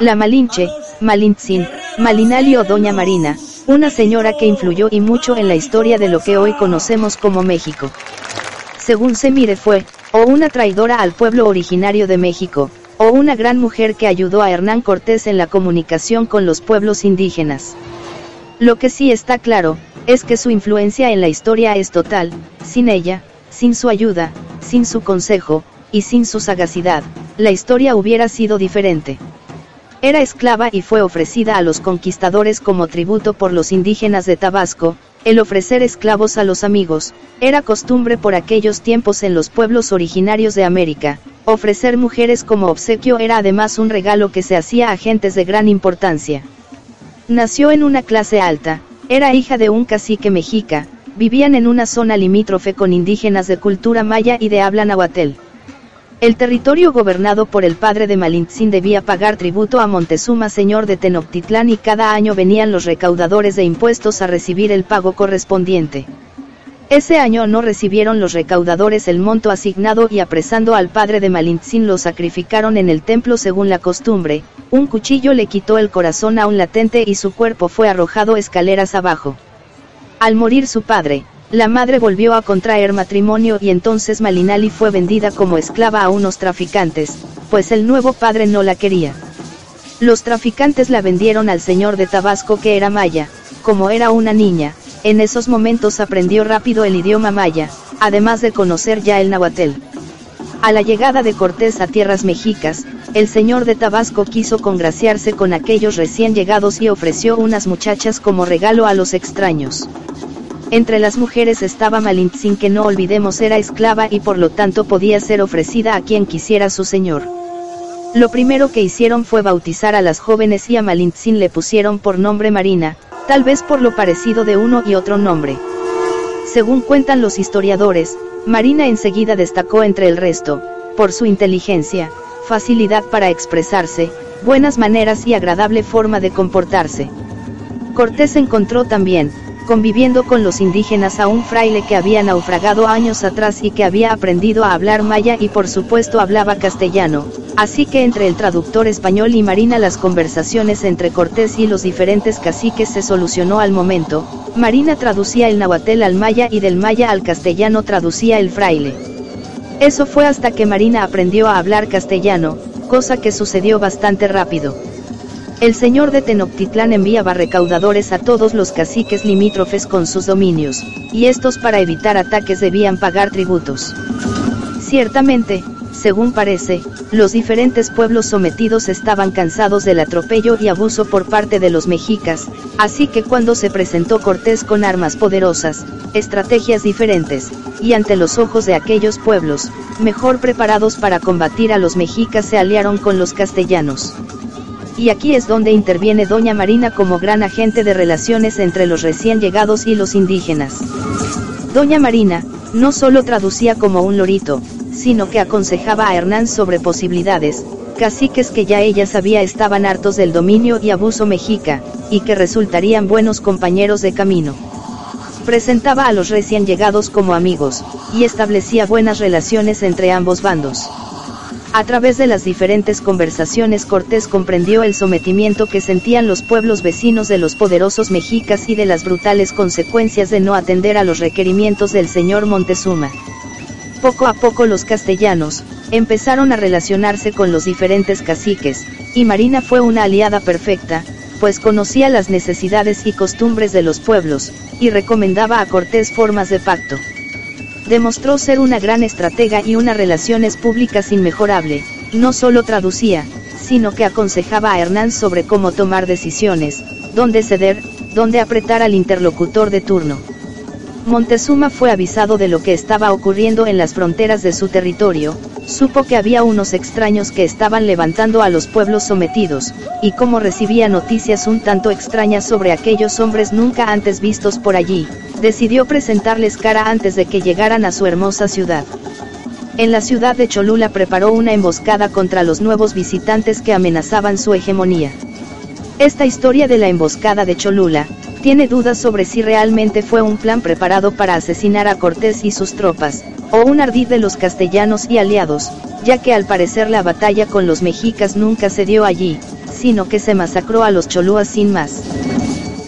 La Malinche, Malintzin, Malinali o Doña Marina, una señora que influyó y mucho en la historia de lo que hoy conocemos como México. Según se mire fue, o una traidora al pueblo originario de México, o una gran mujer que ayudó a Hernán Cortés en la comunicación con los pueblos indígenas. Lo que sí está claro, es que su influencia en la historia es total, sin ella, sin su ayuda, sin su consejo, y sin su sagacidad, la historia hubiera sido diferente. Era esclava y fue ofrecida a los conquistadores como tributo por los indígenas de Tabasco, el ofrecer esclavos a los amigos, era costumbre por aquellos tiempos en los pueblos originarios de América, ofrecer mujeres como obsequio era además un regalo que se hacía a gentes de gran importancia. Nació en una clase alta, era hija de un cacique mexica, vivían en una zona limítrofe con indígenas de cultura maya y de habla nahuatl. El territorio gobernado por el padre de Malintzin debía pagar tributo a Montezuma señor de Tenochtitlán y cada año venían los recaudadores de impuestos a recibir el pago correspondiente. Ese año no recibieron los recaudadores el monto asignado y apresando al padre de Malintzin lo sacrificaron en el templo según la costumbre, un cuchillo le quitó el corazón a un latente y su cuerpo fue arrojado escaleras abajo. Al morir su padre, la madre volvió a contraer matrimonio y entonces Malinali fue vendida como esclava a unos traficantes, pues el nuevo padre no la quería. Los traficantes la vendieron al señor de Tabasco que era maya, como era una niña, en esos momentos aprendió rápido el idioma maya, además de conocer ya el nahuatl. A la llegada de Cortés a tierras mexicas, el señor de Tabasco quiso congraciarse con aquellos recién llegados y ofreció unas muchachas como regalo a los extraños. Entre las mujeres estaba Malintzin que no olvidemos era esclava y por lo tanto podía ser ofrecida a quien quisiera su señor. Lo primero que hicieron fue bautizar a las jóvenes y a Malintzin le pusieron por nombre Marina, tal vez por lo parecido de uno y otro nombre. Según cuentan los historiadores, Marina enseguida destacó entre el resto, por su inteligencia, facilidad para expresarse, buenas maneras y agradable forma de comportarse. Cortés encontró también, conviviendo con los indígenas a un fraile que había naufragado años atrás y que había aprendido a hablar maya y por supuesto hablaba castellano, así que entre el traductor español y Marina las conversaciones entre Cortés y los diferentes caciques se solucionó al momento, Marina traducía el nahuatl al maya y del maya al castellano traducía el fraile. Eso fue hasta que Marina aprendió a hablar castellano, cosa que sucedió bastante rápido. El señor de Tenochtitlán enviaba recaudadores a todos los caciques limítrofes con sus dominios, y estos para evitar ataques debían pagar tributos. Ciertamente, según parece, los diferentes pueblos sometidos estaban cansados del atropello y abuso por parte de los mexicas, así que cuando se presentó Cortés con armas poderosas, estrategias diferentes, y ante los ojos de aquellos pueblos, mejor preparados para combatir a los mexicas se aliaron con los castellanos. Y aquí es donde interviene Doña Marina como gran agente de relaciones entre los recién llegados y los indígenas. Doña Marina, no solo traducía como un lorito, sino que aconsejaba a Hernán sobre posibilidades, caciques que ya ella sabía estaban hartos del dominio y abuso mexica, y que resultarían buenos compañeros de camino. Presentaba a los recién llegados como amigos, y establecía buenas relaciones entre ambos bandos. A través de las diferentes conversaciones Cortés comprendió el sometimiento que sentían los pueblos vecinos de los poderosos mexicas y de las brutales consecuencias de no atender a los requerimientos del señor Montezuma. Poco a poco los castellanos, empezaron a relacionarse con los diferentes caciques, y Marina fue una aliada perfecta, pues conocía las necesidades y costumbres de los pueblos, y recomendaba a Cortés formas de pacto. Demostró ser una gran estratega y una relaciones públicas inmejorable, no solo traducía, sino que aconsejaba a Hernán sobre cómo tomar decisiones, dónde ceder, dónde apretar al interlocutor de turno. Montezuma fue avisado de lo que estaba ocurriendo en las fronteras de su territorio, supo que había unos extraños que estaban levantando a los pueblos sometidos, y como recibía noticias un tanto extrañas sobre aquellos hombres nunca antes vistos por allí, decidió presentarles cara antes de que llegaran a su hermosa ciudad. En la ciudad de Cholula preparó una emboscada contra los nuevos visitantes que amenazaban su hegemonía. Esta historia de la emboscada de Cholula, tiene dudas sobre si realmente fue un plan preparado para asesinar a Cortés y sus tropas, o un ardid de los castellanos y aliados, ya que al parecer la batalla con los mexicas nunca se dio allí, sino que se masacró a los cholúas sin más.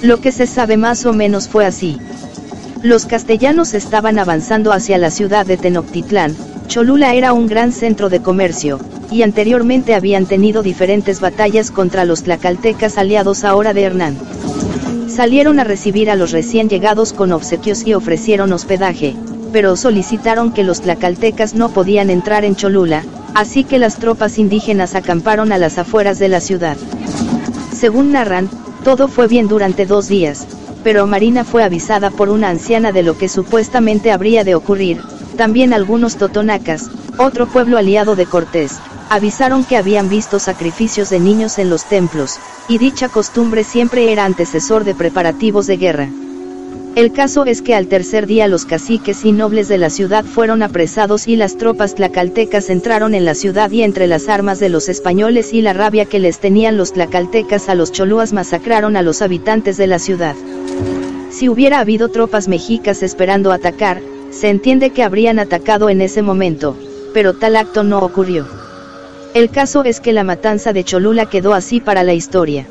Lo que se sabe más o menos fue así. Los castellanos estaban avanzando hacia la ciudad de Tenochtitlán, Cholula era un gran centro de comercio, y anteriormente habían tenido diferentes batallas contra los tlacaltecas aliados ahora de Hernán. Salieron a recibir a los recién llegados con obsequios y ofrecieron hospedaje, pero solicitaron que los tlacaltecas no podían entrar en Cholula, así que las tropas indígenas acamparon a las afueras de la ciudad. Según narran, todo fue bien durante dos días, pero Marina fue avisada por una anciana de lo que supuestamente habría de ocurrir, también algunos totonacas, otro pueblo aliado de Cortés, avisaron que habían visto sacrificios de niños en los templos, y dicha costumbre siempre era antecesor de preparativos de guerra. El caso es que al tercer día los caciques y nobles de la ciudad fueron apresados y las tropas tlacaltecas entraron en la ciudad y entre las armas de los españoles y la rabia que les tenían los tlacaltecas a los cholúas masacraron a los habitantes de la ciudad. Si hubiera habido tropas mexicas esperando atacar, se entiende que habrían atacado en ese momento, pero tal acto no ocurrió. El caso es que la matanza de Cholula quedó así para la historia.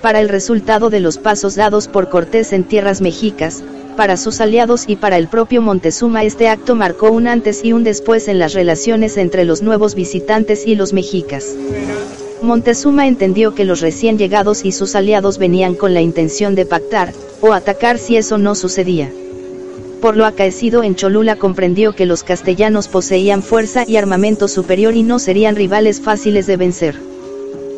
Para el resultado de los pasos dados por Cortés en tierras mexicas, para sus aliados y para el propio Montezuma este acto marcó un antes y un después en las relaciones entre los nuevos visitantes y los mexicas. Montezuma entendió que los recién llegados y sus aliados venían con la intención de pactar, o atacar si eso no sucedía por lo acaecido en Cholula comprendió que los castellanos poseían fuerza y armamento superior y no serían rivales fáciles de vencer.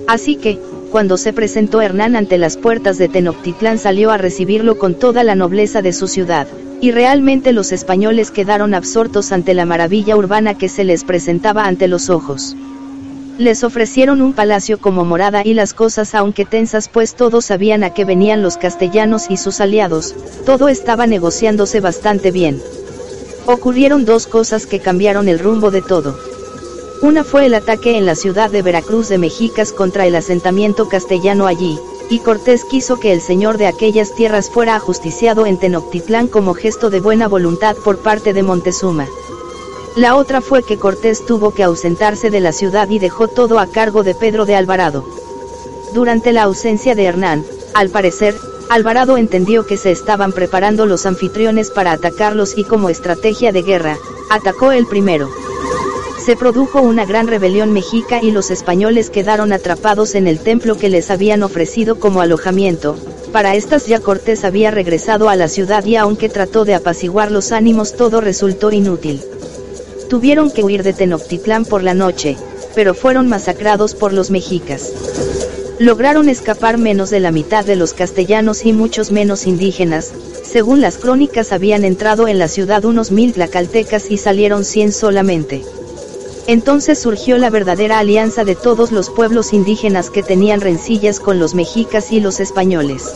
Así que, cuando se presentó Hernán ante las puertas de Tenochtitlán salió a recibirlo con toda la nobleza de su ciudad, y realmente los españoles quedaron absortos ante la maravilla urbana que se les presentaba ante los ojos. Les ofrecieron un palacio como morada y las cosas aunque tensas pues todos sabían a qué venían los castellanos y sus aliados, todo estaba negociándose bastante bien. Ocurrieron dos cosas que cambiaron el rumbo de todo. Una fue el ataque en la ciudad de Veracruz de Mexicas contra el asentamiento castellano allí, y Cortés quiso que el señor de aquellas tierras fuera ajusticiado en Tenochtitlán como gesto de buena voluntad por parte de Montezuma. La otra fue que Cortés tuvo que ausentarse de la ciudad y dejó todo a cargo de Pedro de Alvarado. Durante la ausencia de Hernán, al parecer, Alvarado entendió que se estaban preparando los anfitriones para atacarlos y como estrategia de guerra, atacó el primero. Se produjo una gran rebelión mexica y los españoles quedaron atrapados en el templo que les habían ofrecido como alojamiento, para estas ya Cortés había regresado a la ciudad y aunque trató de apaciguar los ánimos todo resultó inútil. Tuvieron que huir de Tenochtitlán por la noche, pero fueron masacrados por los mexicas. Lograron escapar menos de la mitad de los castellanos y muchos menos indígenas, según las crónicas habían entrado en la ciudad unos mil tlacaltecas y salieron cien solamente. Entonces surgió la verdadera alianza de todos los pueblos indígenas que tenían rencillas con los mexicas y los españoles.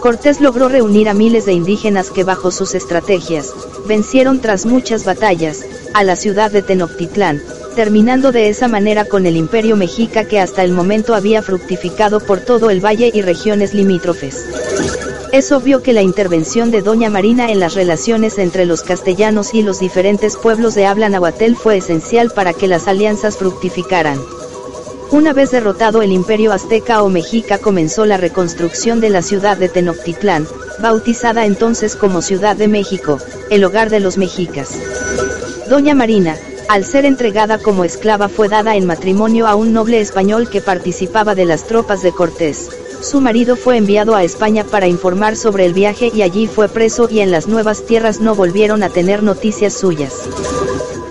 Cortés logró reunir a miles de indígenas que bajo sus estrategias, vencieron tras muchas batallas, a la ciudad de Tenochtitlán, terminando de esa manera con el imperio mexica que hasta el momento había fructificado por todo el valle y regiones limítrofes. Es obvio que la intervención de Doña Marina en las relaciones entre los castellanos y los diferentes pueblos de habla nahuatl fue esencial para que las alianzas fructificaran. Una vez derrotado el imperio azteca o mexica comenzó la reconstrucción de la ciudad de Tenochtitlán, bautizada entonces como Ciudad de México, el hogar de los mexicas. Doña Marina, al ser entregada como esclava fue dada en matrimonio a un noble español que participaba de las tropas de Cortés. Su marido fue enviado a España para informar sobre el viaje y allí fue preso y en las nuevas tierras no volvieron a tener noticias suyas.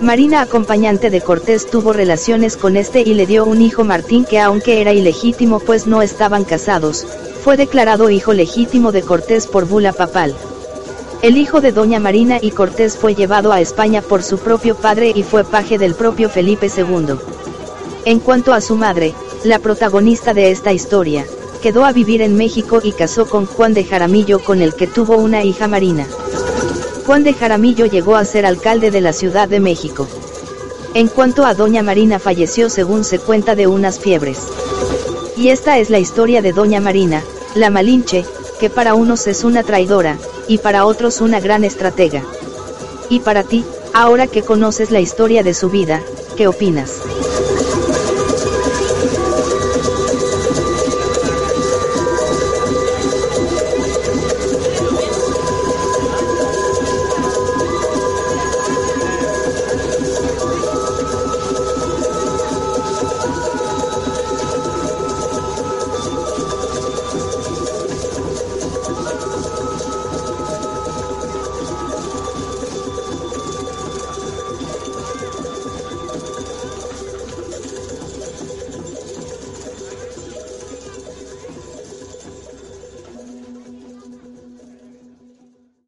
Marina acompañante de Cortés tuvo relaciones con este y le dio un hijo Martín que aunque era ilegítimo pues no estaban casados, fue declarado hijo legítimo de Cortés por bula papal. El hijo de Doña Marina y Cortés fue llevado a España por su propio padre y fue paje del propio Felipe II. En cuanto a su madre, la protagonista de esta historia, quedó a vivir en México y casó con Juan de Jaramillo con el que tuvo una hija Marina. Juan de Jaramillo llegó a ser alcalde de la Ciudad de México. En cuanto a Doña Marina falleció según se cuenta de unas fiebres. Y esta es la historia de Doña Marina, la Malinche, que para unos es una traidora, y para otros una gran estratega. Y para ti, ahora que conoces la historia de su vida, ¿qué opinas?